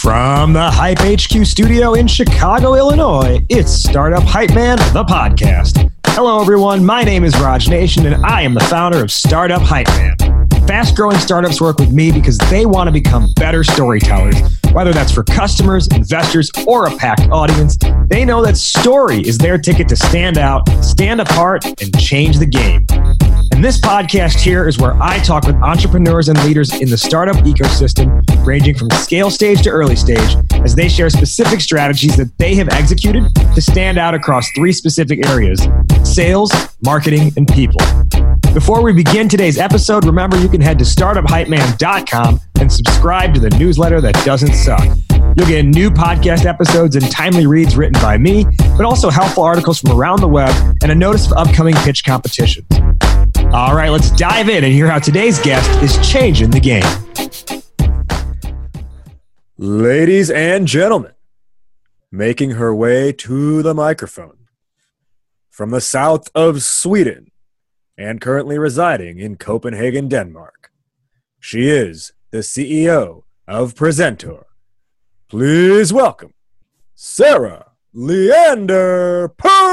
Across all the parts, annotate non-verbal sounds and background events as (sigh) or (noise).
From the Hype HQ studio in Chicago, Illinois, it's Startup Hype Man, the podcast. Hello, everyone. My name is Raj Nation, and I am the founder of Startup Hype Man. Fast growing startups work with me because they want to become better storytellers. Whether that's for customers, investors, or a packed audience, they know that story is their ticket to stand out, stand apart, and change the game. And this podcast here is where I talk with entrepreneurs and leaders in the startup ecosystem, ranging from scale stage to early stage, as they share specific strategies that they have executed to stand out across three specific areas sales, marketing, and people. Before we begin today's episode, remember you can head to startuphypeman.com and subscribe to the newsletter that doesn't suck. You'll get new podcast episodes and timely reads written by me, but also helpful articles from around the web and a notice of upcoming pitch competitions. All right, let's dive in and hear how today's guest is changing the game. Ladies and gentlemen, making her way to the microphone from the south of Sweden and currently residing in Copenhagen, Denmark. She is the CEO of Presentor. Please welcome Sarah Leander Persson.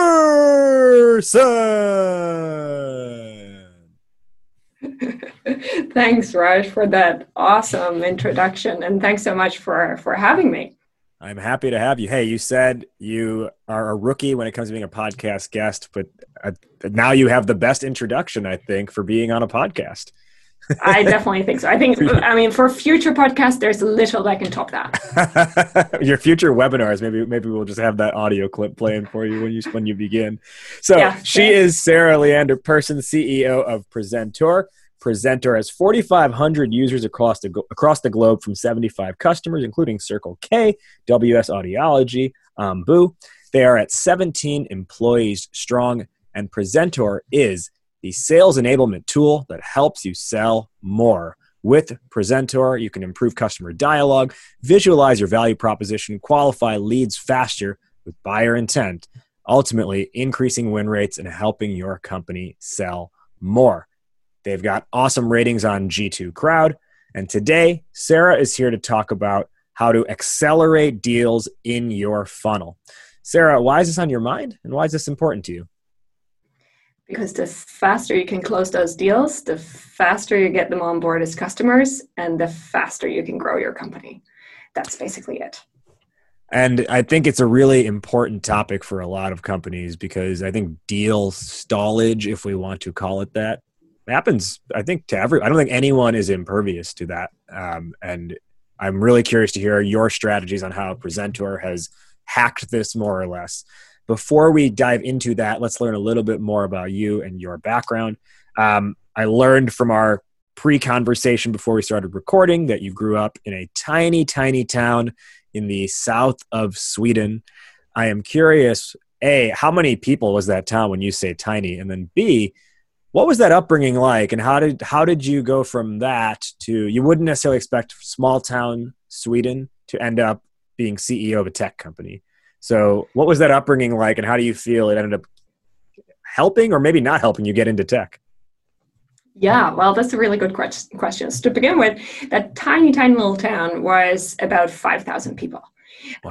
(laughs) thanks, Raj, for that awesome introduction, and thanks so much for for having me. I'm happy to have you. Hey, you said you are a rookie when it comes to being a podcast guest, but uh, now you have the best introduction, I think, for being on a podcast. (laughs) I definitely think so. I think, I mean, for future podcasts, there's little that can top that. (laughs) Your future webinars, maybe, maybe we'll just have that audio clip playing for you when you when you begin. So yeah, she is Sarah Leander Persson, CEO of Presentor. Presentor has 4,500 users across the across the globe from 75 customers, including Circle K, WS Audiology, Ambu. They are at 17 employees strong, and Presentor is the sales enablement tool that helps you sell more. With Presentor, you can improve customer dialogue, visualize your value proposition, qualify leads faster with buyer intent, ultimately increasing win rates and helping your company sell more. They've got awesome ratings on G2 Crowd. And today, Sarah is here to talk about how to accelerate deals in your funnel. Sarah, why is this on your mind and why is this important to you? because the faster you can close those deals, the faster you get them on board as customers, and the faster you can grow your company. That's basically it. And I think it's a really important topic for a lot of companies because I think deal stallage, if we want to call it that, happens. I think to every. I don't think anyone is impervious to that. Um, and I'm really curious to hear your strategies on how Presentor has hacked this more or less. Before we dive into that, let's learn a little bit more about you and your background. Um, I learned from our pre conversation before we started recording that you grew up in a tiny, tiny town in the south of Sweden. I am curious, A, how many people was that town when you say tiny? And then B, what was that upbringing like and how did how did you go from that to you wouldn't necessarily expect small town Sweden to end up being CEO of a tech company. So, what was that upbringing like, and how do you feel it ended up helping or maybe not helping you get into tech? Yeah, well, that's a really good question. To begin with, that tiny, tiny little town was about 5,000 people.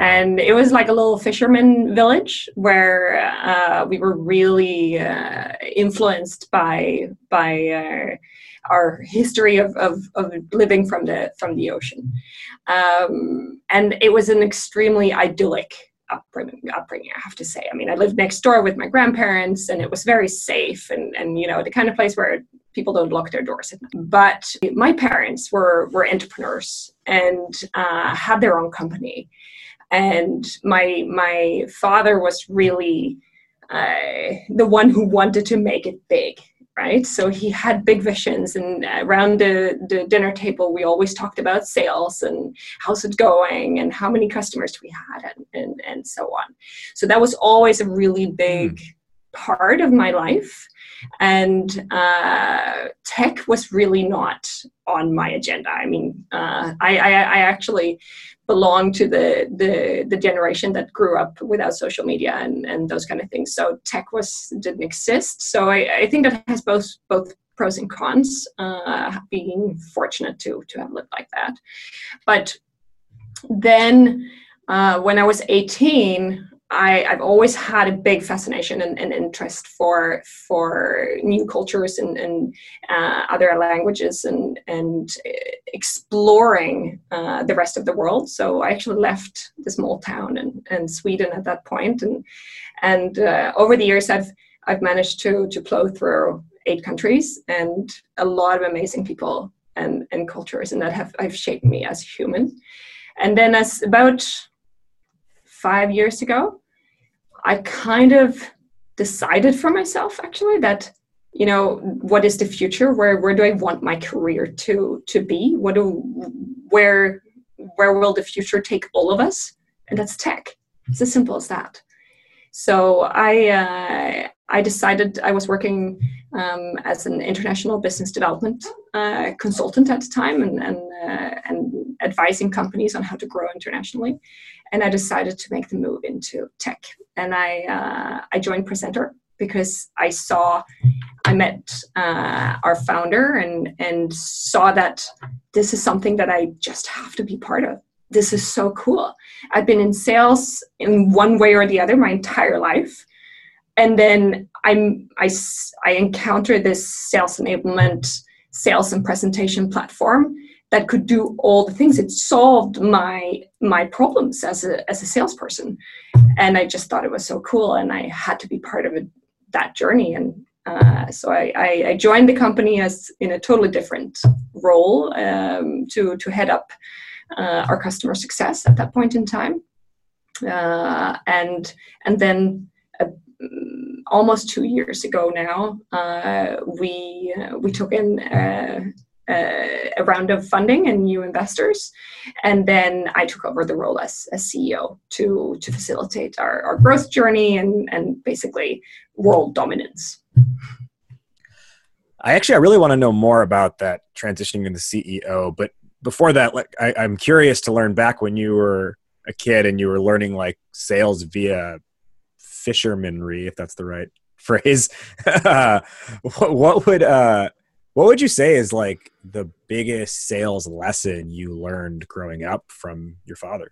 And it was like a little fisherman village where uh, we were really uh, influenced by by uh, our history of, of, of, living from the from the ocean, um, and it was an extremely idyllic upbringing, upbringing, I have to say. I mean, I lived next door with my grandparents, and it was very safe, and and you know the kind of place where people don't lock their doors. But my parents were were entrepreneurs and uh, had their own company, and my my father was really uh, the one who wanted to make it big right? So he had big visions, and around the, the dinner table, we always talked about sales and how's it going, and how many customers we had, and, and, and so on. So that was always a really big mm. part of my life. And uh, tech was really not on my agenda. I mean, uh, I, I, I actually belong to the, the the generation that grew up without social media and and those kind of things. So tech was didn't exist. So I, I think that has both both pros and cons. Uh, being fortunate to to have lived like that, but then uh, when I was 18, I, have always had a big fascination and, and, interest for for new cultures and, and uh, other languages and and exploring uh, the rest of the world. So I actually left the small town in, in Sweden at that point, and and uh, over the years I've I've managed to to plow through eight countries and a lot of amazing people and, and cultures, and that have have shaped me as a human. And then as about five years ago, I kind of decided for myself actually that you know what is the future? Where where do i want my career to to be? What do where where will the future take all of us? And that's tech. It's as simple as that. So i uh, i decided i was working um, as an international business development uh, consultant at the time and and, uh, and advising companies on how to grow internationally and I decided to make the move into tech. And I uh, I joined Presentor because I saw I met uh, our founder and and saw that this is something that I just have to be part of. This is so cool. I've been in sales in one way or the other my entire life, and then I'm I I encounter this sales enablement, sales and presentation platform that could do all the things. It solved my my problems as a as a salesperson, and I just thought it was so cool, and I had to be part of that journey. And uh, so I, I, joined the company as in a totally different role um, to to head up uh, our customer success at that point in time, uh, and and then. Uh, almost two years ago now, uh, we uh, we took in uh, a round of funding and new investors. And then I took over the role as, as CEO to, to facilitate our, our growth journey and, and basically world dominance. I actually I really want to know more about that transitioning into CEO. But before that, like I, I'm curious to learn back when you were a kid and you were learning like sales via fishermanry, if that's the right phrase. (laughs) what, what would uh what would you say is like the biggest sales lesson you learned growing up from your father?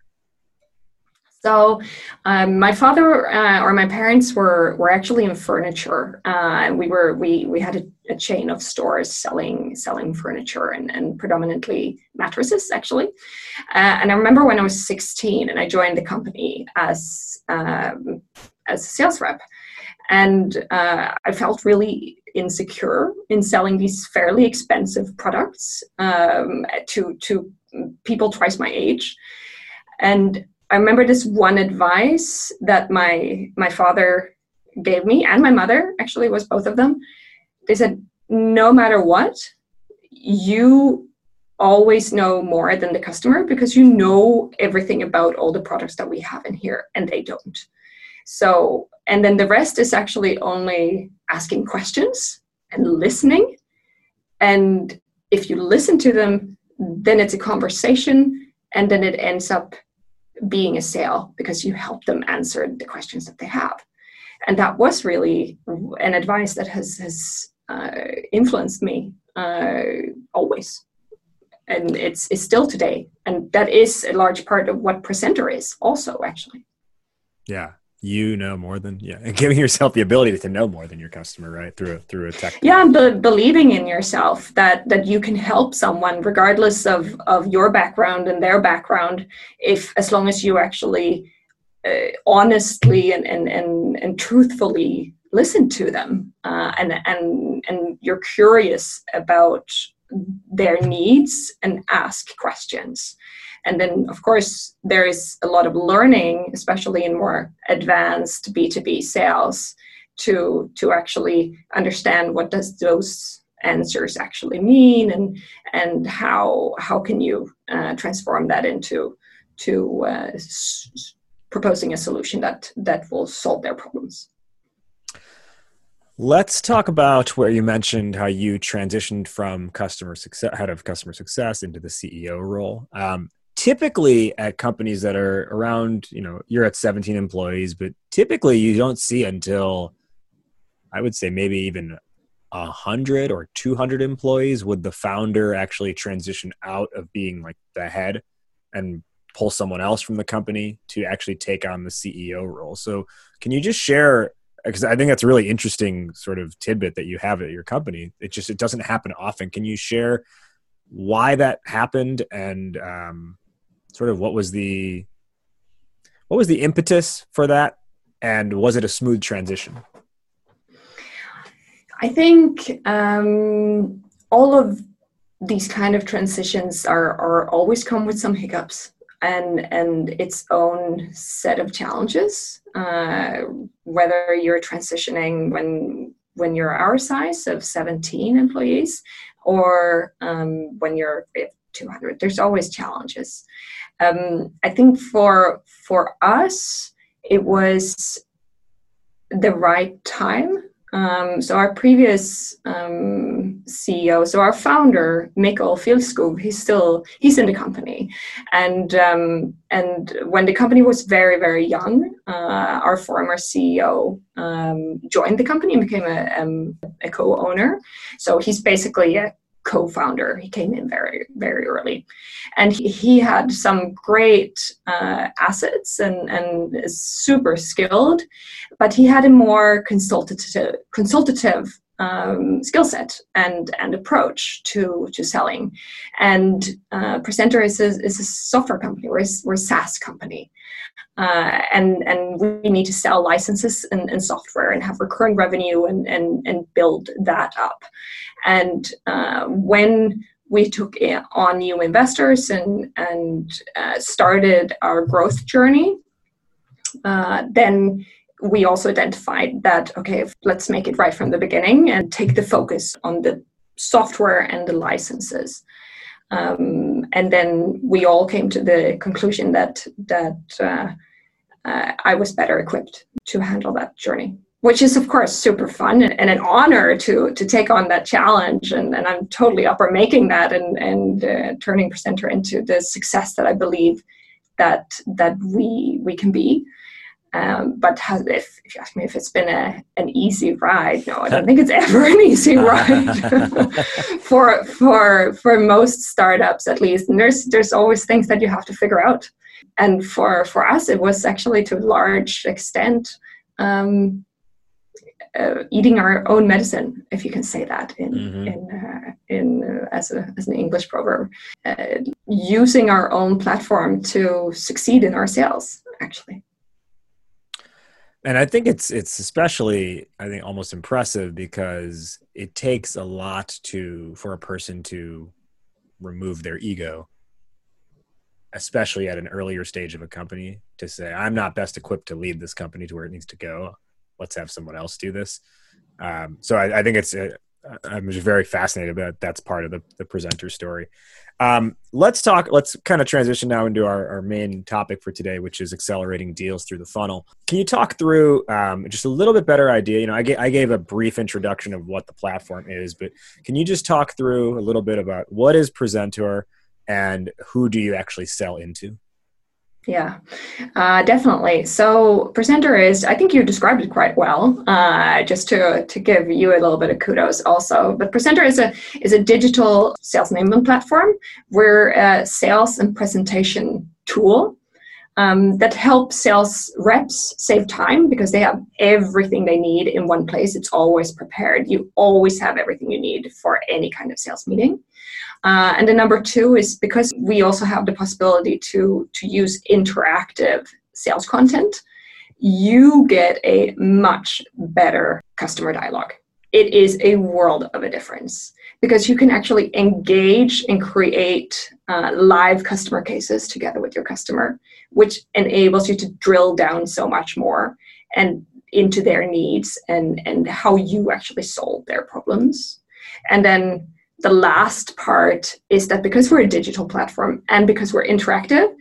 So, um, my father uh, or my parents were were actually in furniture. Uh, we were we we had a, a, chain of stores selling selling furniture and, and predominantly mattresses actually. Uh, and I remember when I was 16 and I joined the company as um, as a sales rep, and uh, I felt really insecure in selling these fairly expensive products um, to to people twice my age. And I remember this one advice that my my father gave me and my mother actually was both of them. They said, no matter what, you always know more than the customer because you know everything about all the products that we have in here and they don't. So, and then the rest is actually only asking questions and listening. And if you listen to them, then it's a conversation and then it ends up being a sale because you help them answer the questions that they have. And that was really an advice that has, has uh, influenced me uh, always. And it's, it's still today. And that is a large part of what Presentor is, also, actually. Yeah you know more than yeah and (laughs) giving yourself the ability to know more than your customer right through a through a tech yeah be- believing in yourself that that you can help someone regardless of of your background and their background if as long as you actually uh, honestly and, and and and truthfully listen to them uh, and and and you're curious about their needs and ask questions and then, of course, there is a lot of learning, especially in more advanced B2B sales, to, to actually understand what does those answers actually mean and, and how, how can you uh, transform that into to uh, s- proposing a solution that, that will solve their problems. Let's talk about where you mentioned how you transitioned from customer success, head of customer success, into the CEO role. Um, typically at companies that are around you know you're at 17 employees but typically you don't see until i would say maybe even 100 or 200 employees would the founder actually transition out of being like the head and pull someone else from the company to actually take on the CEO role. So, can you just share? Because I think that's a really interesting sort of tidbit that you have at your company. It just it doesn't happen often. Can you share why that happened and um, sort of what was the what was the impetus for that, and was it a smooth transition? I think um, all of these kind of transitions are, are always come with some hiccups and and its own set of challenges. Uh, whether you're transitioning when when you're our size of 17 employees or um, when you're 200, there's always challenges. Um, I think for for us, it was the right time um, so our previous um, CEO, so our founder, Mikkel Fjellskov, he's still he's in the company, and um, and when the company was very very young, uh, our former CEO um, joined the company and became a, um, a co-owner. So he's basically a co-founder. He came in very very early, and he, he had some great uh, assets and and is super skilled, but he had a more consultative consultative um, skill set and and approach to to selling. And uh, Presentor is a, is a software company. We're a, we're a SaaS company. Uh, and and we need to sell licenses and, and, software and have recurring revenue and and and build that up. And uh, when we took on new investors and and uh, started our growth journey, uh, then we also identified that okay, let's make it right from the beginning and take the focus on the software and the licenses. Um, and then we all came to the conclusion that that uh, uh, I was better equipped to handle that journey, which is of course super fun and, and an honor to to take on that challenge. And, and I'm totally up for making that and and uh, turning Presentor into the success that I believe that that we we can be. Um, but has, if, if, you ask me if it's been a, an easy ride, no, I don't think it's (laughs) ever an easy ride (laughs) for for for most startups at least. And there's there's always things that you have to figure out. And for for us, it was actually to a large extent um, uh, eating our own medicine, if you can say that in mm-hmm. in uh, in uh, as a as an English proverb, uh, using our own platform to succeed in our sales, actually and I think it's it's especially I think almost impressive because it takes a lot to for a person to remove their ego especially at an earlier stage of a company to say i'm not best equipped to lead this company to where it needs to go. Let's have someone else do this. Um, so I, I, think it's uh, i'm just very fascinated about that's part of the, the Presentor story um, let's talk, let's kind of transition now into our, our, main topic for today, which is accelerating deals through the funnel. Can you talk through um, just a little bit better idea? You know, I gave a brief introduction of what the platform is, but can you just talk through a little bit about what is Presentor and who do you actually sell into? Yeah, uh, definitely. So Presentor is, I think you described it quite well. Uh, just to to give you a little bit of kudos, also. But Presentor is a is a digital sales enablement platform. We're a sales and presentation tool um, that helps sales reps save time because they have everything they need in one place. It's always prepared. You always have everything you need for any kind of sales meeting. Uh, and the number two is because we also have the possibility to, to use interactive sales content, you get a much better customer dialogue. It is a world of a difference because you can actually engage and create uh, live customer cases together with your customer, which enables you to drill down so much more and into their needs and, and how you actually solve their problems. And then the last part is that because we're a digital platform and because we're interactive,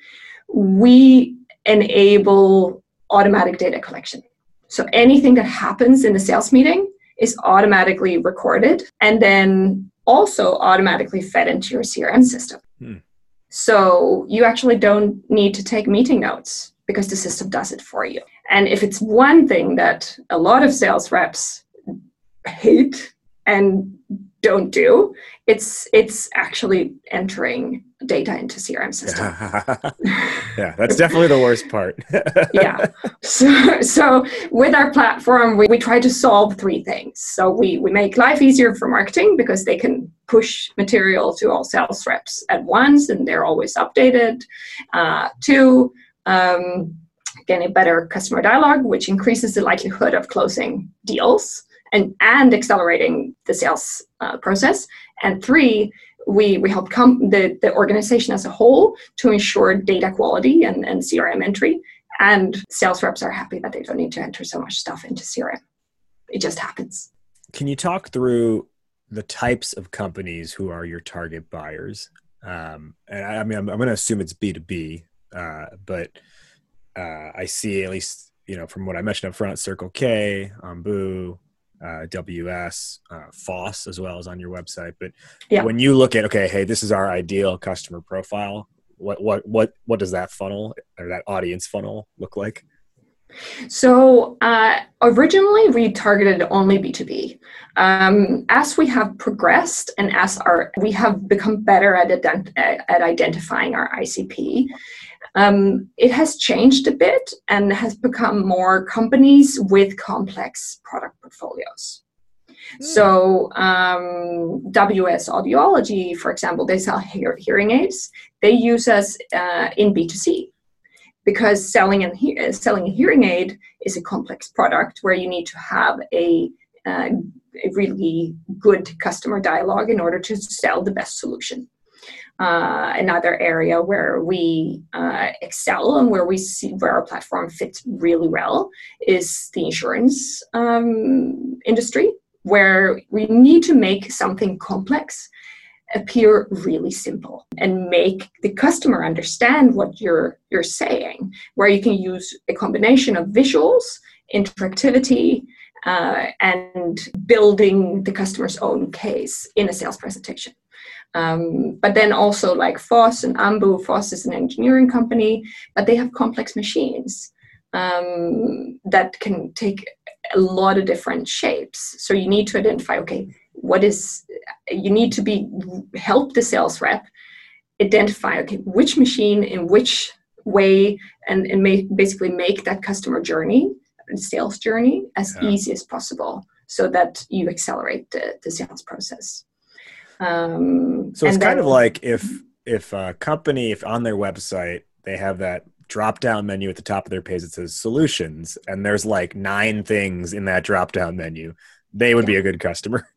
we enable automatic data collection. So anything that happens in the sales meeting is automatically recorded and then also automatically fed into your CRM system. Hmm. So you actually don't need to take meeting notes because the system does it for you. And if it's one thing that a lot of sales reps hate and don't do. It's it's actually entering data into CRM system. (laughs) yeah, that's definitely the worst part. (laughs) yeah. So so with our platform, we, we try to solve three things. So we we make life easier for marketing because they can push material to all sales reps at once and they're always updated. Uh, two. Um, getting better customer dialogue, which increases the likelihood of closing deals and, and accelerating the sales uh, process. And three, we, we help com- the, the organization as a whole to ensure data quality and, and CRM entry. And sales reps are happy that they don't need to enter so much stuff into CRM. It just happens. Can you talk through the types of companies who are your target buyers? Um, and I, I mean, I'm, I'm going to assume it's B2B, uh, but uh, I see at least you know from what I mentioned up front, Circle K, Ambu, uh, WS, uh, Foss as well as on your website. But yeah. when you look at okay, hey, this is our ideal customer profile. What what what what does that funnel or that audience funnel look like? So uh, originally we targeted only B2B. Um, as we have progressed and as our we have become better at, ident- at identifying our ICP, um, it has changed a bit and has become more companies with complex product portfolios. Mm. So, um, WS Audiology, for example, they sell hear- hearing aids. They use us uh, in B2C because selling, and he- uh, selling a hearing aid is a complex product where you need to have a, uh, a really good customer dialogue in order to sell the best solution. Uh, another area where we uh, excel and where we see where our platform fits really well is the insurance um, industry, where we need to make something complex appear really simple and make the customer understand what you're you're saying where you can use a combination of visuals interactivity uh, and building the customer's own case in a sales presentation um, but then also like Foss and Ambu, Foss is an engineering company, but they have complex machines um, that can take a lot of different shapes. So you need to identify, okay, what is, you need to be, help the sales rep identify, okay, which machine in which way and, and may, basically make that customer journey, sales journey as yeah. easy as possible so that you accelerate the, the sales process. Um, so it's kind of like if if a company, if on their website they have that drop down menu at the top of their page that says solutions, and there's like nine things in that drop down menu, they would yeah. be a good customer.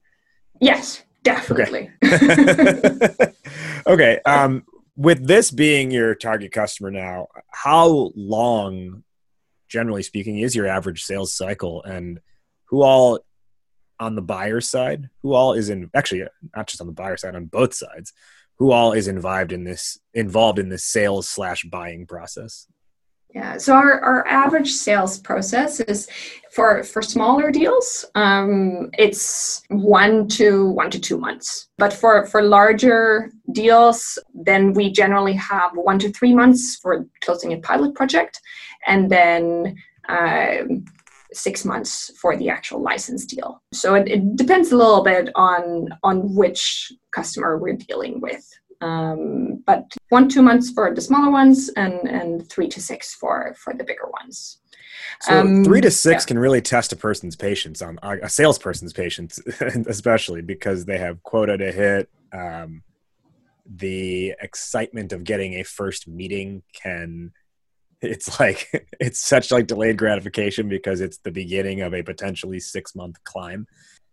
Yes, definitely. Okay. (laughs) okay. Um, with this being your target customer now, how long, generally speaking, is your average sales cycle, and who all on the buyer side, who all is in actually not just on the buyer side, on both sides, who all is involved in this involved in this sales slash buying process? Yeah, so our, our average sales process is for for smaller deals, um, it's one to one to two months. But for for larger deals, then we generally have one to three months for closing a pilot project, and then um, six months for the actual license deal. So it, it depends a little bit on on which customer we're dealing with. Um, but one two months for the smaller ones, and and three to six for for the bigger ones. So um, three to six yeah. can really test a person's patience on a salesperson's patience, (laughs) especially because they have quota to hit. Um, the excitement of getting a first meeting can it's (laughs) like it's such like delayed gratification because it's the beginning of a potentially six month climb.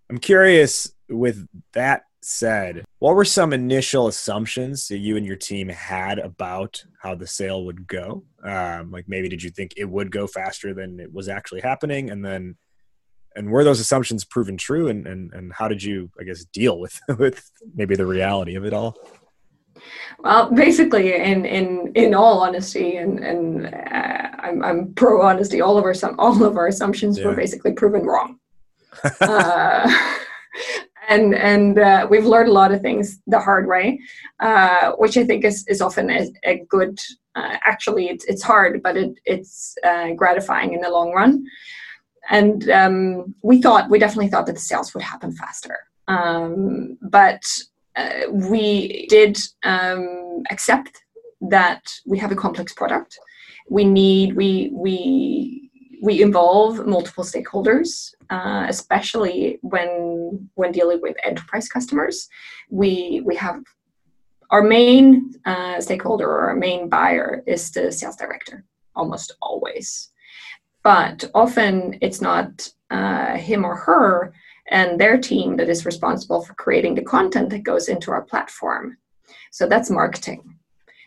I'm curious with that said what were some initial assumptions that you and your team had about how the sale would go? Um, like maybe did you think it would go faster than it was actually happening? And then and were those assumptions proven true? And and, and how did you i guess deal with (laughs) with maybe the reality of it all well, basically, in in in all honesty, and and uh, I'm I'm pro honesty. All of our some all of our assumptions yeah. were basically proven wrong. (laughs) uh, (laughs) and and uh, we've learned a lot of things the hard way, uh, which I think is is often a, a good. Uh, actually, it's it's hard, but it it's uh, gratifying in the long run. And um, we thought we definitely thought that the sales would happen faster Um, but uh, we did um, accept that we have a complex product. We need we we we involve multiple stakeholders, uh, especially when when dealing with enterprise customers. We we have our main uh, stakeholder or our main buyer is the sales director, almost always. But often it's not uh, him or her and their team that is responsible for creating the content that goes into our platform. So that's marketing.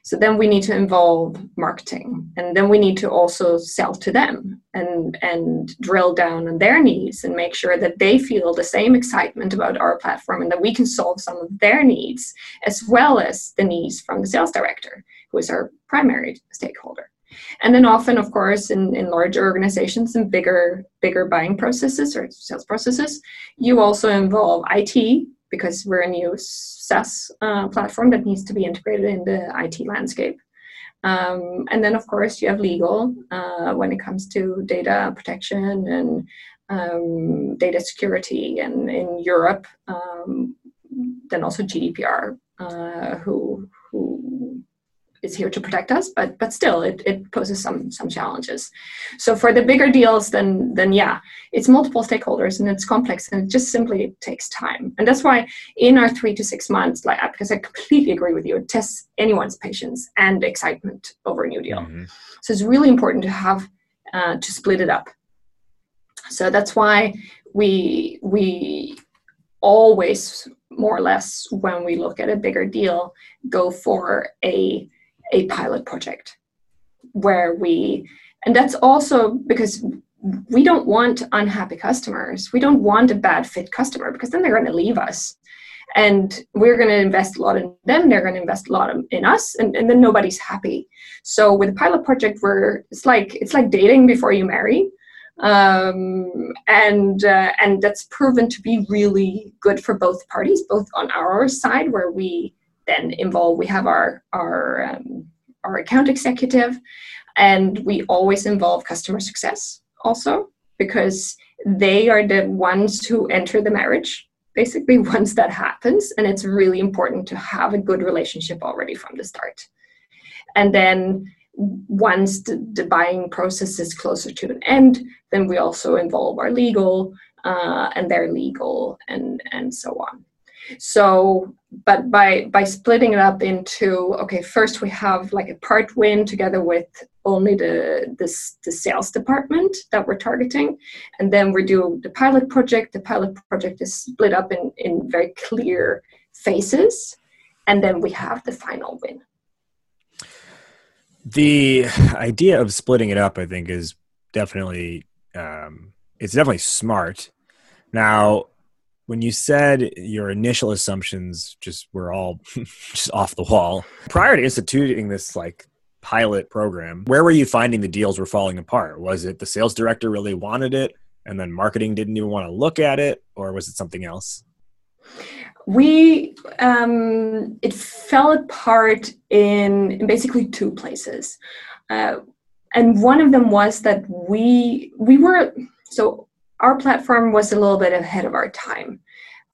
So then we need to involve marketing, and then we need to also sell to them and and drill down on their needs and make sure that they feel the same excitement about our platform and that we can solve some of their needs as well as the needs from the sales director, who is our primary stakeholder. And then often, of course, in, in larger organizations and bigger bigger buying processes or sales processes, you also involve IT because we're a new SaaS uh, platform that needs to be integrated in the IT landscape. Um, and then, of course, you have legal uh, when it comes to data protection and um, data security. And in Europe, um, then also GDPR, uh, who who is here to protect us, but but still, it, it poses some some challenges. So for the bigger deals, then then yeah, it's multiple stakeholders and it's complex and it just simply takes time. And that's why in our three to six months, like because I completely agree with you, it tests anyone's patience and excitement over a new deal. Mm-hmm. So it's really important to have uh, to split it up. So that's why we we always more or less when we look at a bigger deal go for a a pilot project where we and that's also because we don't want unhappy customers. We don't want a bad fit customer because then they're going to leave us. And we're going to invest a lot in them they're going to invest a lot in us and, and then nobody's happy. So with a pilot project we're it's like it's like dating before you marry. Um, and uh, and that's proven to be really good for both parties both on our side where we then involve we have our our um, our account executive and we always involve customer success also because they are the ones who enter the marriage basically (laughs) once that happens and it's really important to have a good relationship already from the start. And then once the, the buying process is closer to an end then we also involve our legal uh, and their legal and and so on so but by by splitting it up into okay first we have like a part win together with only the this the sales department that we're targeting. And then we do the pilot project. The pilot project is split up in in very clear phases. And then we have the final win. The idea of splitting it up i think is definitely um, it's definitely smart. Now when you said your initial assumptions just were all (laughs) just off the wall prior to instituting this like pilot program where were you finding the deals were falling apart? Was it the sales director really wanted it and then marketing didn't even want to look at it or was it something else? We um, it fell apart in, in basically two places. Uh, and one of them was that we we were so our platform was a little bit ahead of our time.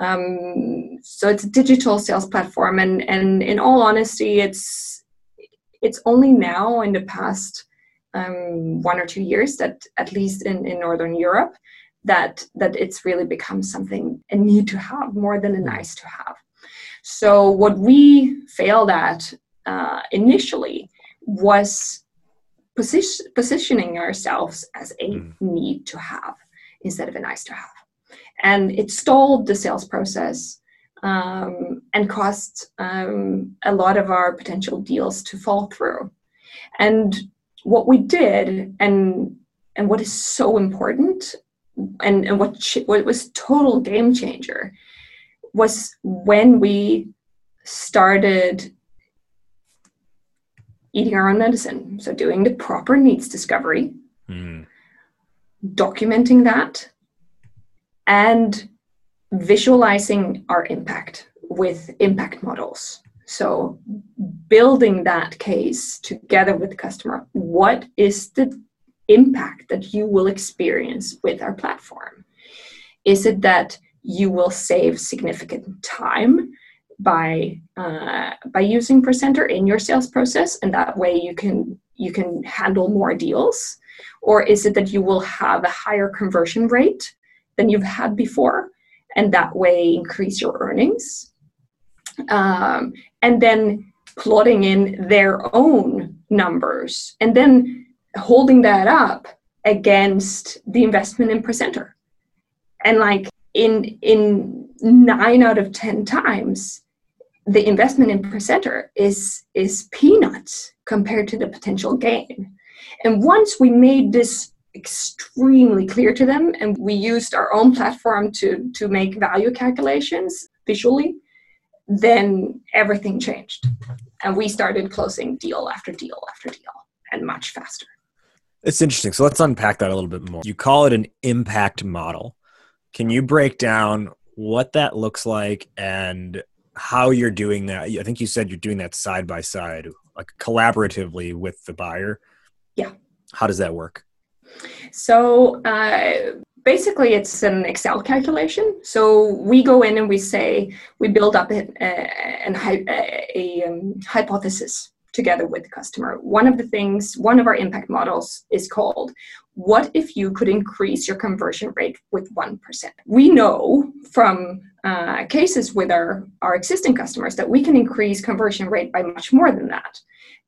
Um, so it's a digital sales platform, and and in all honesty, it's it's only now in the past um, one or two years that at least in, in Northern Europe that that it's really become something a need to have more than a hmm. nice to have. So what we failed at uh, initially was position, positioning ourselves as a mm. need to have instead of a nice to have. And it stalled the sales process um, and caused um, a lot of our potential deals to fall through. And what we did, and and what is so important, and, and what, ch- what was total game changer, was when we started eating our own medicine. So doing the proper needs discovery, mm documenting that and visualizing our impact with impact models. So, building that case together with the customer. What is the impact that you will experience with our platform? Is it that you will save significant time by uh, by using Presentor in your sales process, and that way you can you can handle more deals, or is it that you will have a higher conversion rate than you've had before, and that way increase your earnings, um, and then plotting in their own numbers, and then holding that up against the investment in Presentor, and like in in nine out of ten times the investment in Presentor is is peanuts compared to the potential gain and once we made this extremely clear to them and we used our own platform to to make value calculations visually then everything changed. And we started closing deal after deal after deal and much faster. It's interesting. So let's unpack that a little bit more. You call it an impact model. Can you break down what that looks like and how you're doing that. I think you said you're doing that side by side, like collaboratively with the buyer. Yeah. How does that work? So uh, basically, it's an Excel calculation. So we go in and we say we build up a, a, a, a um, hypothesis together with the customer. One of the things, one of our impact models is called What if you could increase your conversion rate with 1%? We know from uh, cases with our, our existing customers that we can increase conversion rate by much more than that.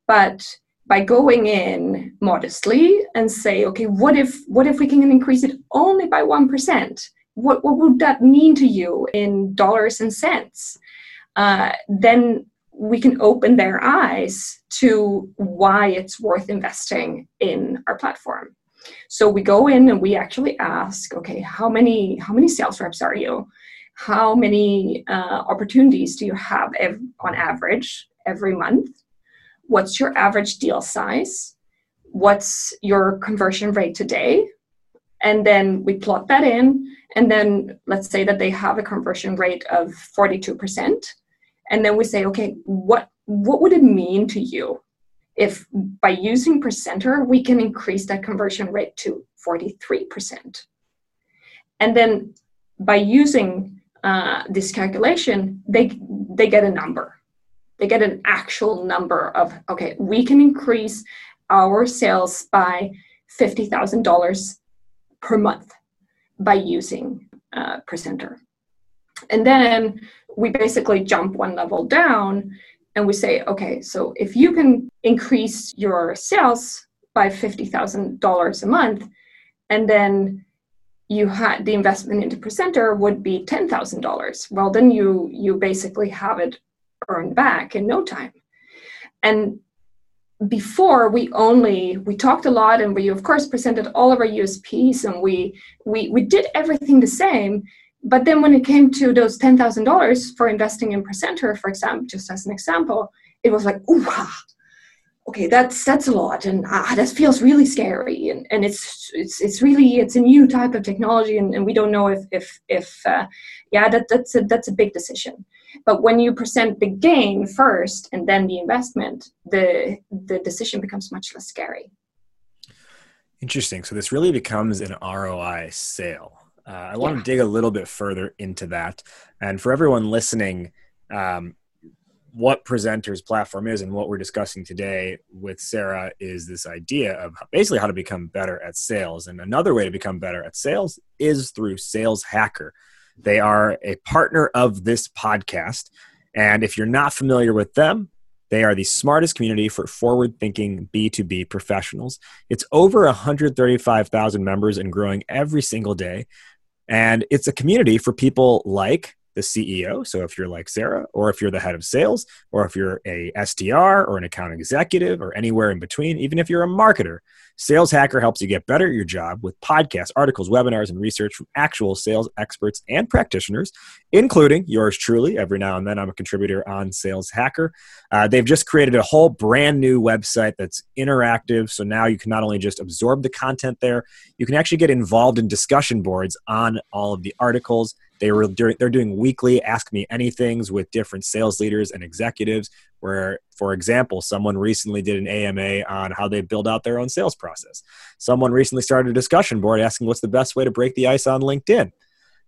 But by going in modestly and say, okay, what if what if we can increase it only by one percent? What what would that mean to you in dollars and cents? Uh, then we can open their eyes to why it's worth investing in our platform. So we go in and we actually ask, okay, how many how many sales reps are you? How many uh, opportunities do you have ev- on average every month? What's your average deal size? What's your conversion rate today? And then we plot that in. And then let's say that they have a conversion rate of 42% and then we say okay what what would it mean to you if by using Presentor we can increase that conversion rate to 43% and then by using uh, this calculation they they get a number they get an actual number of okay we can increase our sales by $50000 per month by using uh, Presentor and then we basically jump one level down and we say, okay, so if you can increase your sales by $50,000 a month, and then you had the investment into Presentor would be $10,000. Well, then you you basically have it earned back in no time. And before we only we talked a lot and we of course presented all of our USPs and we we we did everything the same but then when it came to those $10,000 for investing in Presentor, for example, just as an example, it was like, ooh, okay, that's that's a lot, and ah, that feels really scary, and, and it's it's it's really it's a new type of technology, and, and we don't know if if if uh, yeah, that that's a that's a big decision. But when you present the gain first and then the investment, the the decision becomes much less scary. Interesting. So this really becomes an ROI sale uh, I want yeah. to dig a little bit further into that. And for everyone listening, um, what Presentor's platform is and what we're discussing today with Sarah is this idea of basically how to become better at sales. And another way to become better at sales is through Sales Hacker. They are a partner of this podcast. And if you're not familiar with them, they are the smartest community for forward thinking B2B professionals. It's over 135,000 members and growing every single day. And it's a community for people like the CEO. So if you're like Sarah, or if you're the head of sales, or if you're a SDR or an account executive, or anywhere in between, even if you're a marketer, Sales Hacker helps you get better at your job with podcasts, articles, webinars, and research from actual sales experts and practitioners, including yours truly. Every now and then, I'm a contributor on Sales Hacker. Uh, they've just created a whole brand new website that's interactive. So now you can not only just absorb the content there, you can actually get involved in discussion boards on all of the articles they were they're doing weekly Ask Me Anythings with different sales leaders and executives. Where, for example, someone recently did an AMA on how they build out their own sales process. Someone recently started a discussion board asking what's the best way to break the ice on LinkedIn.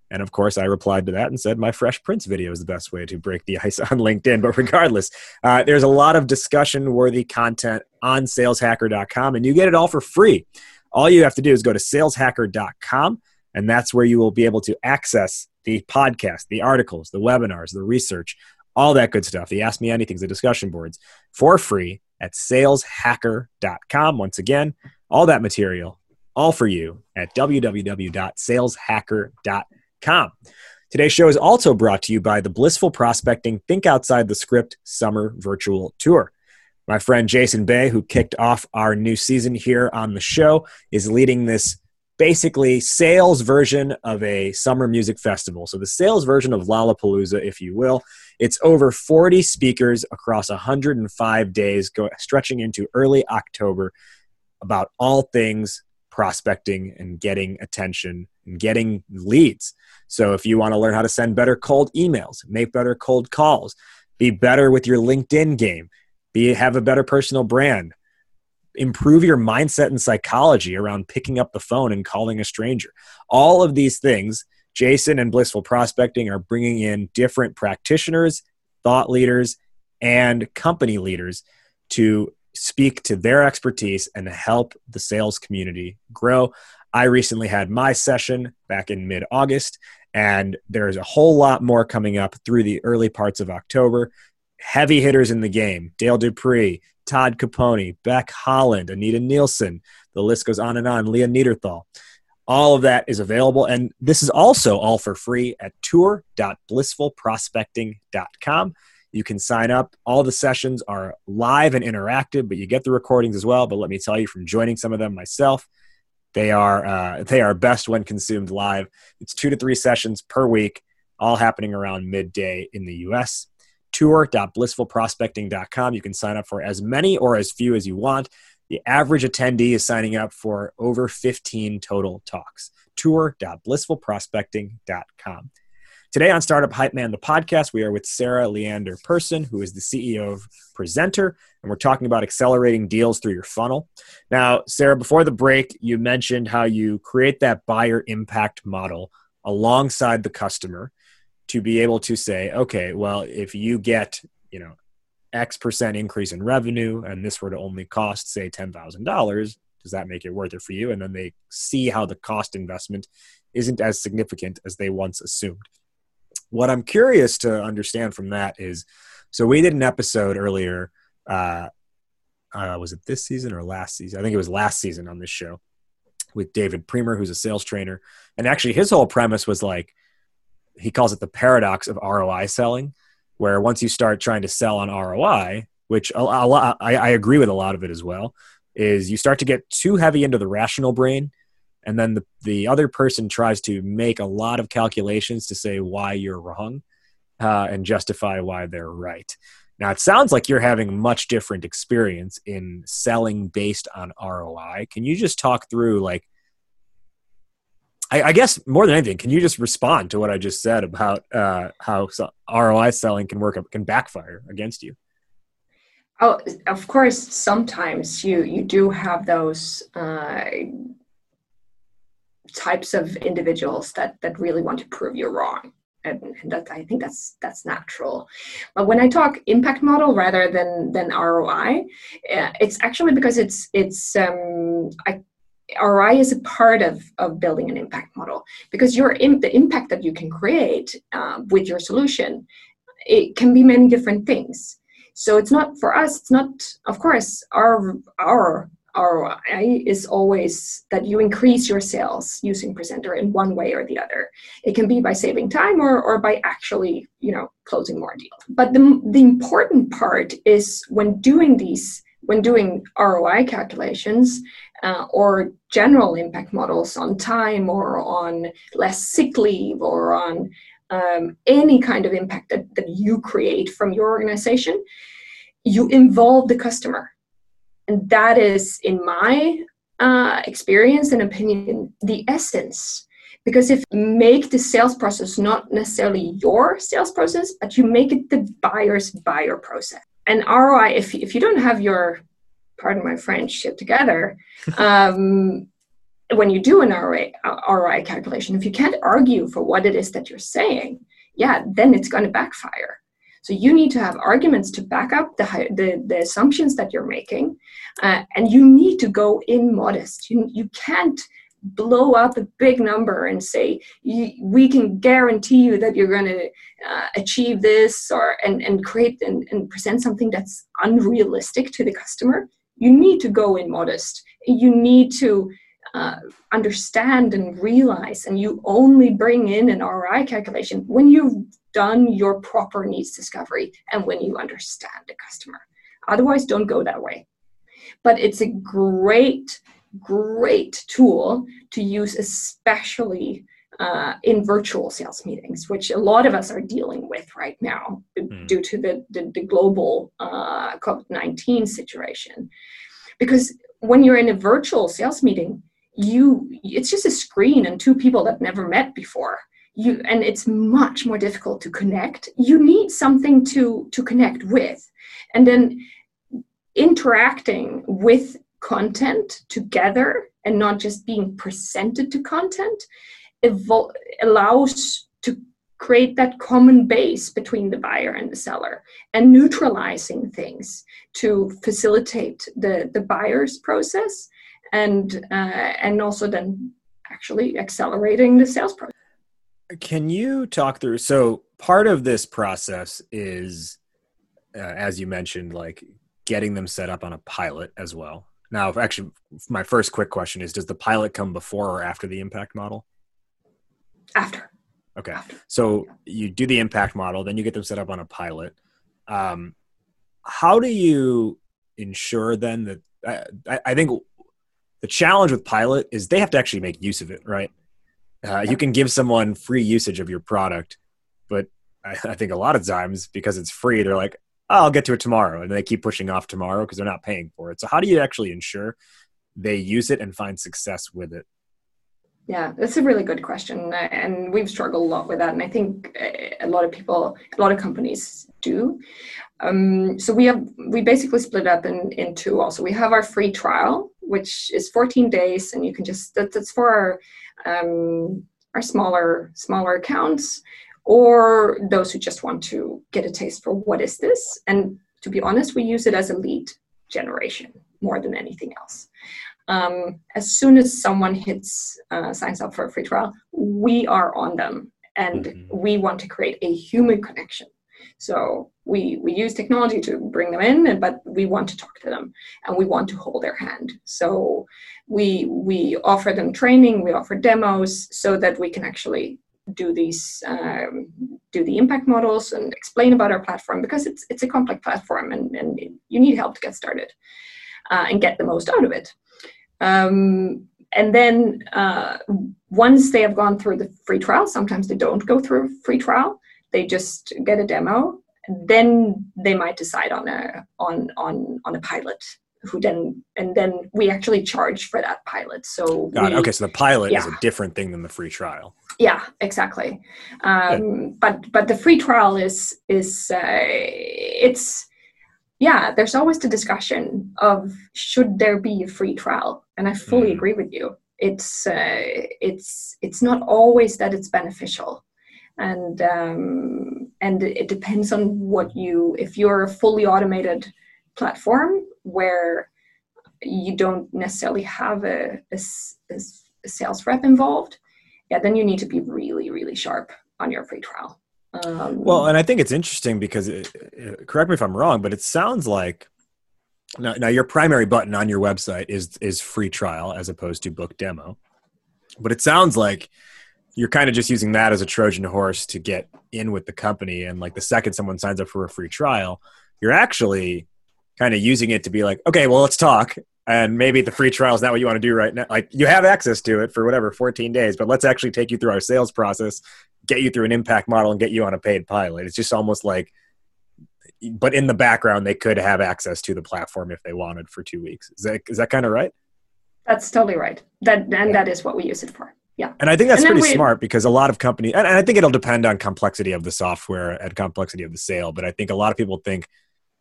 And of course, I replied to that and said my Fresh Prince video is the best way to break the (laughs) ice on LinkedIn. But regardless, uh, there's a lot of discussion worthy content on saleshacker.com, and you get it all for free. All you have to do is go to saleshacker.com, and that's where you will be able to access the podcast, the articles, the webinars, the research, all that good stuff. The Ask Me Anything, the discussion boards for free at saleshacker.com. Once again, all that material, all for you at www.saleshacker.com. Today's show is also brought to you by the Blissful Prospecting Think Outside the Script Summer Virtual Tour. My friend Jason Bay, who kicked off our new season here on the show, is leading this basically sales version of a summer music festival. So the sales version of Lollapalooza, if you will. It's over 40 speakers across 105 days, go, stretching into early October about all things prospecting and getting attention and getting leads. So if you want to learn how to send better cold emails, make better cold calls, be better with your LinkedIn game, be have a better personal brand, improve your mindset and psychology around picking up the phone and calling a stranger. All of these things, Jason and Blissful Prospecting are bringing in different practitioners, thought leaders, and company leaders to speak to their expertise and help the sales community grow. I recently had my session back in mid August, and there's a whole lot more coming up through the early parts of October. Heavy hitters in the game Dale Dupree, Todd Caponi, Becc Holland, Anita Nielsen. The list goes on and on. Leah Neanderthal. All of that is available. And this is also all for free at tour.blissfulprospecting.com. You can sign up. All the sessions are live and interactive, but you get the recordings as well. But let me tell you, from joining some of them myself, they are uh, they are best when consumed live. It's two to three sessions per week, all happening around midday in the U.S. Tour.blissfulprospecting.com. You can sign up for as many or as few as you want. The average attendee is signing up for over 15 total talks. Tour.blissfulprospecting.com. Today on Startup Hype Man, the podcast, we are with Sarah Leander Persson, who is the CEO of Presentor, and we're talking about accelerating deals through your funnel. Now, Sarah, before the break, you mentioned how you create that buyer impact model alongside the customer to be able to say, okay, well, if you get, you know, X percent increase in revenue and this were to only cost, say, $10,000, does that make it worth it for you? And then they see how the cost investment isn't as significant as they once assumed. What I'm curious to understand from that is so we did an episode earlier. Uh, uh, was it this season or last season? I think it was last season on this show with David Priemer, who's a sales trainer. And actually, his whole premise was like, he calls it the paradox of ROI selling, where once you start trying to sell on ROI, which a, a lot, I, I agree with a lot of it as well, is you start to get too heavy into the rational brain and then the, the other person tries to make a lot of calculations to say why you're wrong uh, and justify why they're right. Now it sounds like you're having much different experience in selling based on roi can you just talk through like I, I guess more than anything, can you just respond to what I just said about uh, how ROI selling can work can backfire against you? Oh, of course. Sometimes you you do have those uh, types of individuals that that really want to prove you're wrong and, and that i think that's that's natural but when i talk impact model rather than than roi uh, it's actually because it's it's um, I, ROI is a part of, of building an impact model because your the impact that you can create uh, with your solution it can be many different things so it's not for us it's not of course our our ROI is always that you increase your sales using Presentor in one way or the other. It can be by saving time or, or by actually, you know, closing more deals. But the, the important part is when doing these, when doing ROI calculations uh, or general impact models on time or on less sick leave or on um, any kind of impact that, that you create from your organization, you involve the customer and that is, in my uh, experience and opinion, the essence. Because if make the sales process not necessarily your sales process, but you make it the buyer's buyer process. And ROI, if, if you don't have your, pardon my French, shit together, um, (laughs) when you do an ROI, ROI calculation, if you can't argue for what it is that you're saying, yeah, then it's going to backfire. So you need to have arguments to back up the the, the assumptions that you're making, uh, and you need to go in modest. You you can't blow up a big number and say we can guarantee you that you're going to uh, achieve this or and, and create and, and present something that's unrealistic to the customer you need to go in modest. You need to uh, understand and realize and you only bring in an ROI calculation when you've done your proper needs discovery and when you understand the customer. Otherwise don't go that way. But it's a great great tool to use, especially uh, in virtual sales meetings, which a lot of us are dealing with right now mm. due to the, the, the global uh, COVID 19 situation. Because when you're in a virtual sales meeting, you it's just a screen and two people that never met before you and it's much more difficult to connect you need something to to connect with and then interacting with content together and not just being presented to content evol- allows to create that common base between the buyer and the seller and neutralizing things to facilitate the, the buyer's process and uh, and also then actually accelerating the sales process can you talk through so part of this process is uh, as you mentioned like getting them set up on a pilot as well now, actually, my first quick question is: Does the pilot come before or after the impact model? After. Okay, after. so you do the impact model, then you get them set up on a pilot. Um, how do you ensure then that I, I, think the challenge with pilot is they have to actually make use of it, right? Uh, you can give someone free usage of your product, but I, I think a lot of times because it's free, they're like, oh, I'll get to it tomorrow. And they keep pushing off tomorrow because they're not paying for it. So, how do you actually ensure they use it and find success with it? Yeah, that's a really good question. And we've struggled a lot with that. And I think eh, a lot of people, a lot of companies do. Um, so we have, we basically split up in, in two also. We have our free trial, which is 14 days, and you can just, that, that's for our, um, our smaller, smaller accounts or those who just want to get a taste for what is this. And to be honest, we use it as a lead generation more than anything else. Um, as soon as someone hits uh, signs up for a free trial, we are on them and mm-hmm. we want to create a human connection. So we we use technology to bring them in, but we want to talk to them and we want to hold their hand. So we we offer them training, we offer demos so that we can actually do these um, do the impact models and explain about our platform because it's it's a complex platform and, and you need help to get started uh, and get the most out of it um, and then uh, once they have gone through the free trial sometimes they don't go through free trial they just get a demo then they might decide on a on on on a pilot who then and then we actually charge for that pilot. So we, okay so the pilot yeah. is a different thing than the free trial. Yeah exactly. Um, but but the free trial is is uh, it's yeah there's always the discussion of should there be a free trial and i fully mm. agree with you it's uh, it's it's not always that it's beneficial and um, and it depends on what you if you're a fully automated platform where you don't necessarily have a, a, a sales rep involved, yeah, then you need to be really, really sharp on your free trial. Um, well, and I think it's interesting because, it, it, correct me if I'm wrong, but it sounds like now, now your primary button on your website is is free trial as opposed to book demo, but it sounds like you're kind of just using that as a Trojan horse to get in with the company. And like the second someone signs up for a free trial, you're actually kind of using it to be like, okay, well, let's talk. And maybe the free trial is not what you want to do right now. Like you have access to it for whatever 14 days, but let's actually take you through our sales process, get you through an impact model, and get you on a paid pilot. It's just almost like, but in the background, they could have access to the platform if they wanted for two weeks. Is that is that kind of right? That's totally right. That and yeah. that is what we use it for. Yeah. And I think that's pretty we, smart because a lot of companies, and I think it'll depend on complexity of the software and complexity of the sale. But I think a lot of people think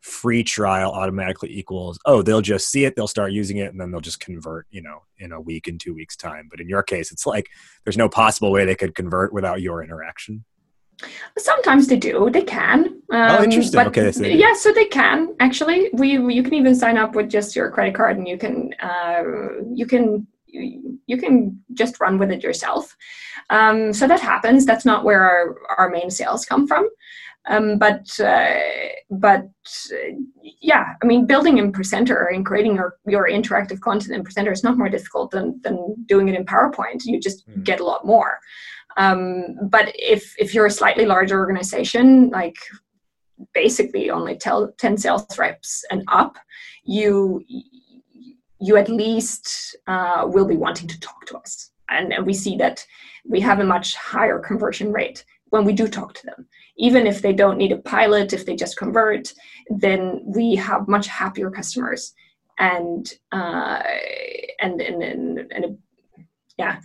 free trial automatically equals oh they'll just see it they'll start using it and then they'll just convert you know in a week in two weeks time but in your case it's like there's no possible way they could convert without your interaction Sometimes they do. They can. oh, interesting. but okay. So yeah, so they can actually. We you can even sign up with just your credit card, and you can uh, you can you can just run with it yourself. Um, so that happens. That's not where our, our main sales come from. Um, but uh, but uh, yeah, I mean, building in Presentor and creating your, your interactive content in Presentor is not more difficult than, than doing it in PowerPoint. You just mm. get a lot more. Um, but if if you're a slightly larger organization, like basically only tell, 10 sales reps and up, you you at least uh, will be wanting to talk to us. And, and we see that we have a much higher conversion rate when we do talk to them. Even if they don't need a pilot, if they just convert, then we have much happier customers and uh, and and and, and a, yeah,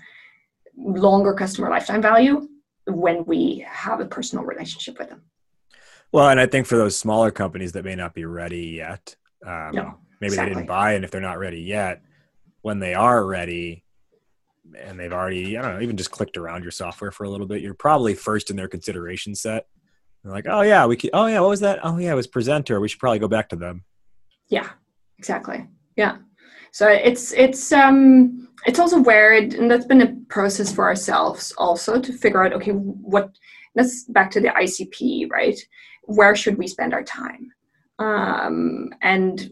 longer customer lifetime value when we have a personal relationship with them. Well, and I think for those smaller companies that may not be ready yet, um, no, maybe exactly. they didn't buy, and if they're not ready yet, when they are ready, and they've already, I don't know, even just clicked around your software for a little bit, you're probably first in their consideration set. They're like, oh yeah, we could, oh yeah, what was that? Oh yeah, it was Presentor. We should probably go back to them. Yeah, exactly. Yeah. So it's it's um it's also it, and that's been a process for ourselves also to figure out okay what that's back to the ICP right where should we spend our time um, and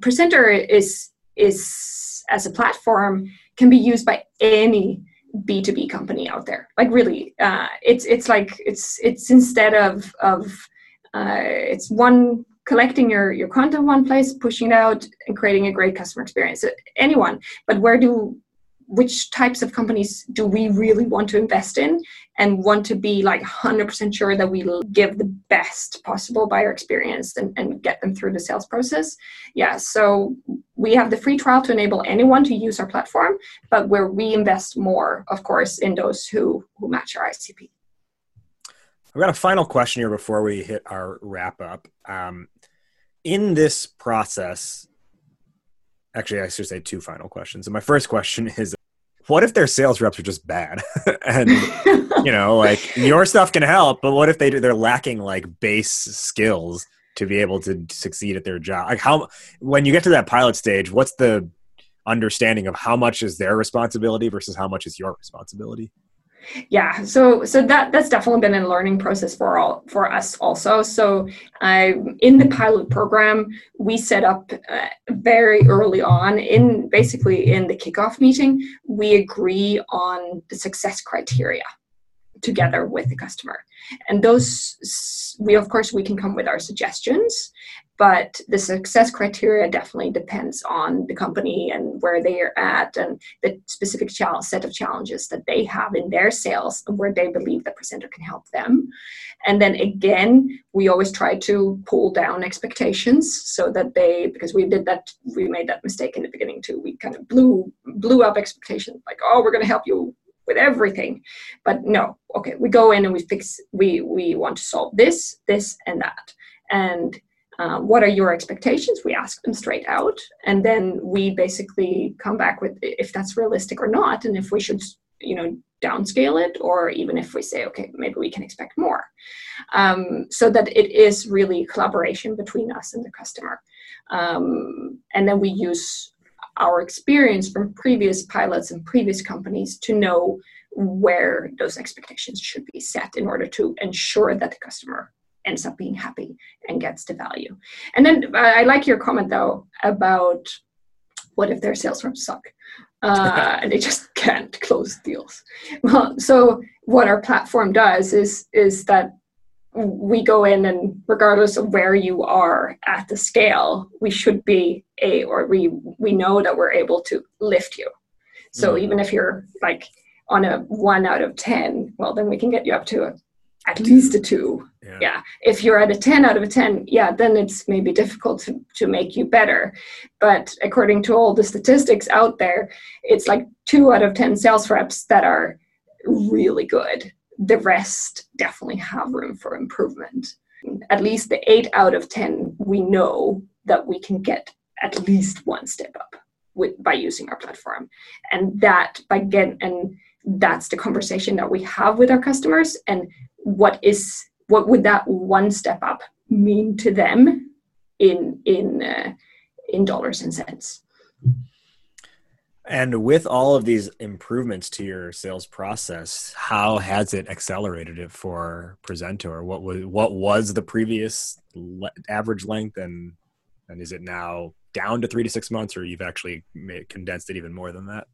Presentor is is as a platform can be used by any b2b company out there. Like really uh, it's it's like it's it's instead of of uh, it's one collecting your your content one place pushing it out and creating a great customer experience. Anyone but where do which types of companies do we really want to invest in and want to be like 100% sure that we'll give the best possible buyer experience and, and get them through the sales process? Yeah so we have the free trial to enable anyone to use our platform but where we invest more of course in those who who match our icp i've got a final question here before we hit our wrap up. Um, in this process actually i should say two final questions. And my first question is what if their sales reps are just bad? (laughs) And you know (laughs) like your stuff can help but what if they do they're lacking like base skills to be able to succeed at their job? Like how when you get to that pilot stage what's the understanding of how much is their responsibility versus how much is your responsibility yeah so so that that's definitely been a learning process for all for us also. So uh, in the pilot program we set up uh, very early on in basically in the kickoff meeting we agree on the success criteria together with the customer. And those we of course we can come with our suggestions but the success criteria definitely depends on the company and where they are at and the specific set of challenges that they have in their sales and where they believe the Presentor can help them. And then again we always try to pull down expectations so that they because we did that we made that mistake in the beginning too. We kind of blew blew up expectations like oh we're going to help you with everything. But no okay we go in and we fix we we want to solve this this and that. And uh, what are your expectations? We ask them straight out, and then we basically come back with if that's realistic or not, and if we should, you know, downscale it, or even if we say, okay, maybe we can expect more, um, so that it is really collaboration between us and the customer. Um, and then we use our experience from previous pilots and previous companies to know where those expectations should be set in order to ensure that the customer ends up being happy and gets the value. And then uh, I like your comment though about what if their sales reps suck uh, (laughs) and they just can't close deals. Well, so what our platform does is is that we go in and regardless of where you are at the scale, we should be a or we we know that we're able to lift you. So mm-hmm. even if you're like on a one out of ten, well then we can get you up to a at least a two. Yeah. yeah. If you're at a 10 out of a 10, yeah, then it's maybe difficult to, to make you better. But according to all the statistics out there, it's like two out of 10 sales reps that are really good. The rest definitely have room for improvement. at least the eight out of 10, we know that we can get at least one step up with, by using our platform. And that by get, and that's the conversation that we have with our customers and what is, what would that one step up mean to them in, in, uh, in dollars and cents. And with all of these improvements to your sales process, how has it accelerated it for Presentor? What was what was the previous le- average length, and and is it now down to three to six months, or you've actually made, condensed it even more than that?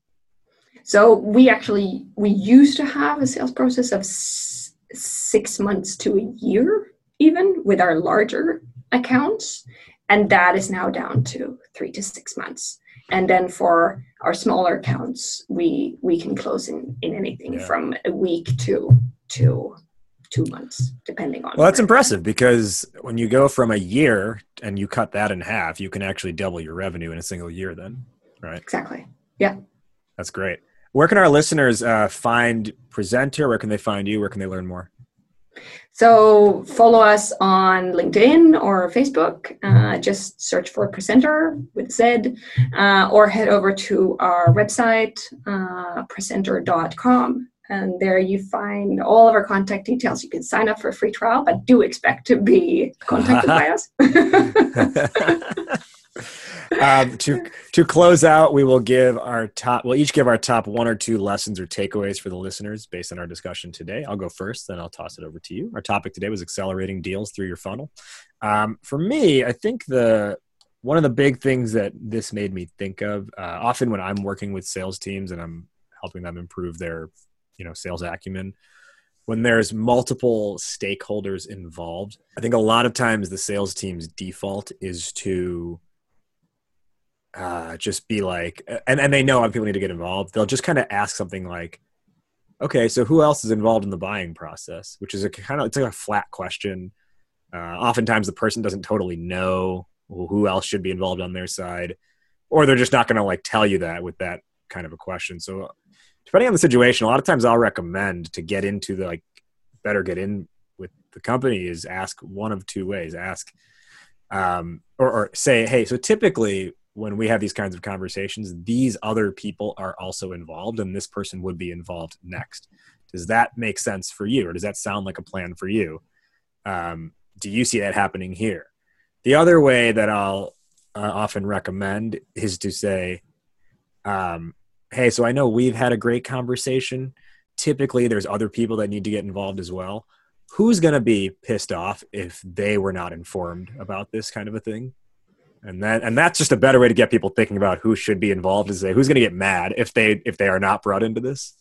So we actually we used to have a sales process of six months to a year, even with our larger accounts, and that is now down to three to six months. And then for our smaller accounts we we can close in in anything yeah. from a week to to two months depending on well that's impressive because when you go from a year and you cut that in half you can actually double your revenue in a single year then right? Exactly. Yeah. That's great where can our listeners uh, find Presentor? where can they find you where can they learn more so follow us on LinkedIn or Facebook. Uh, just search for Presentor with Z, uh, or head over to our website, uh, presentor.com. And there you find all of our contact details. You can sign up for a free trial, but do expect to be contacted by (laughs) us. (laughs) um, to to close out, we will give our top. We'll each give our top one or two lessons or takeaways for the listeners based on our discussion today. I'll go first, then I'll toss it over to you. Our topic today was accelerating deals through your funnel. Um, for me, I think the one of the big things that this made me think of uh, often when I'm working with sales teams and I'm helping them improve their you know sales acumen when there's multiple stakeholders involved i think a lot of times the sales team's default is to uh, just be like, and, and they know other people need to get involved. They'll just kind of ask something like, okay, so who else is involved in the buying process? Which is a kind of, it's like a flat question. Uh, oftentimes the person doesn't totally know who else should be involved on their side, or they're just not going to like tell you that with that kind of a question. So depending on the situation, a lot of times I'll recommend to get into the like better get in with the company is ask one of two ways. Ask um, or, or say, hey, so typically when we have these kinds of conversations, these other people are also involved and this person would be involved next. Does that make sense for you or does that sound like a plan for you? Um, do you see that happening here? The other way that I'll uh, often recommend is to say, um, hey, so I know we've had a great conversation. Typically, there's other people that need to get involved as well. Who's going to be pissed off if they were not informed about this kind of a thing? And that and that's just a better way to get people thinking about who should be involved is say who's going to get mad if they if they are not brought into this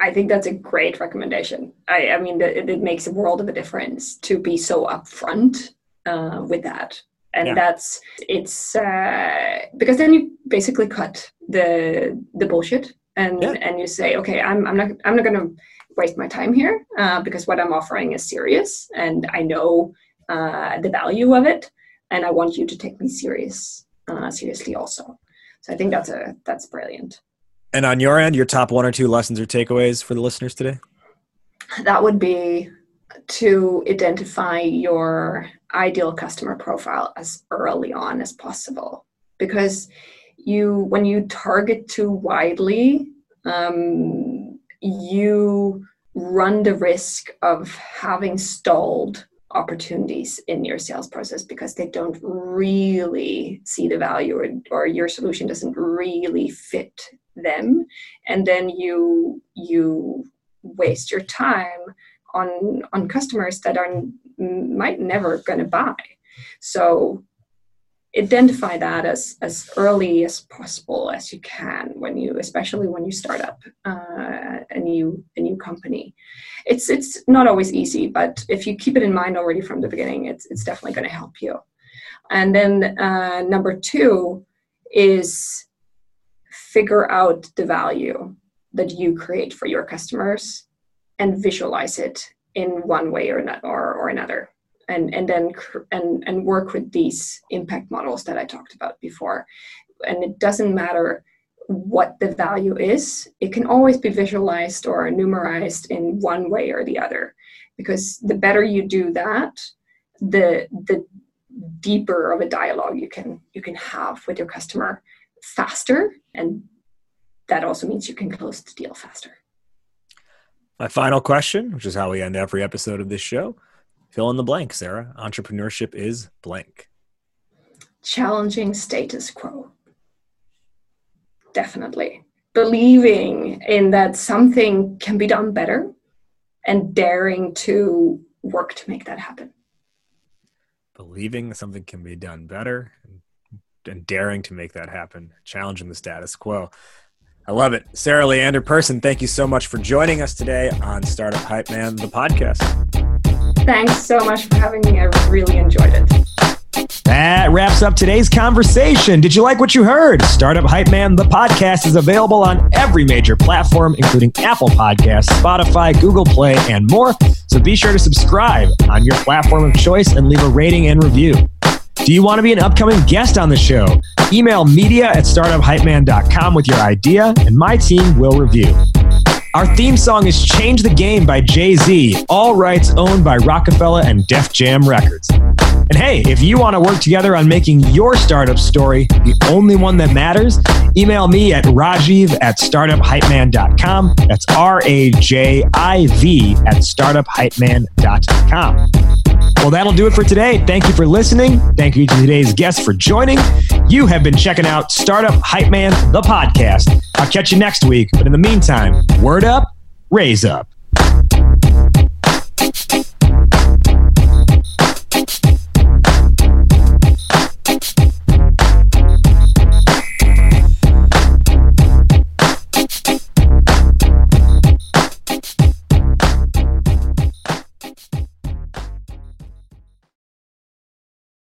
i think that's a great recommendation i i mean it, it makes a world of a difference to be so upfront uh, with that and yeah. that's it's uh, because then you basically cut the the bullshit and yeah. and you say okay i'm i'm not i'm not going to waste my time here uh, because what i'm offering is serious and i know uh, the value of it and I want you to take me serious uh, seriously also. So I think that's a that's brilliant. And on your end, your top one or two lessons or takeaways for the listeners today? That would be to identify your ideal customer profile as early on as possible because you when you target too widely um, you run the risk of having stalled opportunities in your sales process because they don't really see the value or, or your solution doesn't really fit them. And then you you waste your time on on customers that are might never going to buy. So identify that as as early as possible as you can when you especially when you start up uh, a new a new company. It's it's not always easy but if you keep it in mind already from the beginning it's it's definitely going to help you. And then uh, number two is figure out the value that you create for your customers and visualize it in one way or, not, or, or another and and then and and work with these impact models that I talked about before. And it doesn't matter what the value is; it can always be visualized or numerized in one way or the other. because the better you do that, the the deeper of a dialogue you can you can have with your customer faster and that also means you can close the deal faster my final question which is how we end every episode of this show fill in the blank sarah entrepreneurship is blank challenging status quo definitely believing in that something can be done better and daring to work to make that happen believing something can be done better and, and daring to make that happen, challenging the status quo. I love it. Sarah Leander Persson, thank you so much for joining us today on Startup Hype Man, the podcast. Thanks so much for having me. I really enjoyed it. That wraps up today's conversation. Did you like what you heard? Startup Hype Man, the podcast, is available on every major platform, including Apple Podcasts, Spotify, Google Play, and more. So be sure to subscribe on your platform of choice and leave a rating and review. Do you want to be an upcoming guest on the show? Email media at startuphypeman.com with your idea, and my team will review. Our theme song is Change the Game by Jay Z, all rights owned by Rockefeller and Def Jam Records. And hey, if you want to work together on making your startup story the only one that matters, email me at rajiv at startuphypeman.com. That's R A J I V at startuphypeman.com. Well, that'll do it for today. Thank you for listening. Thank you to today's guests for joining. You have been checking out Startup Hype Man, the podcast. I'll catch you next week. But in the meantime, word up, raise up.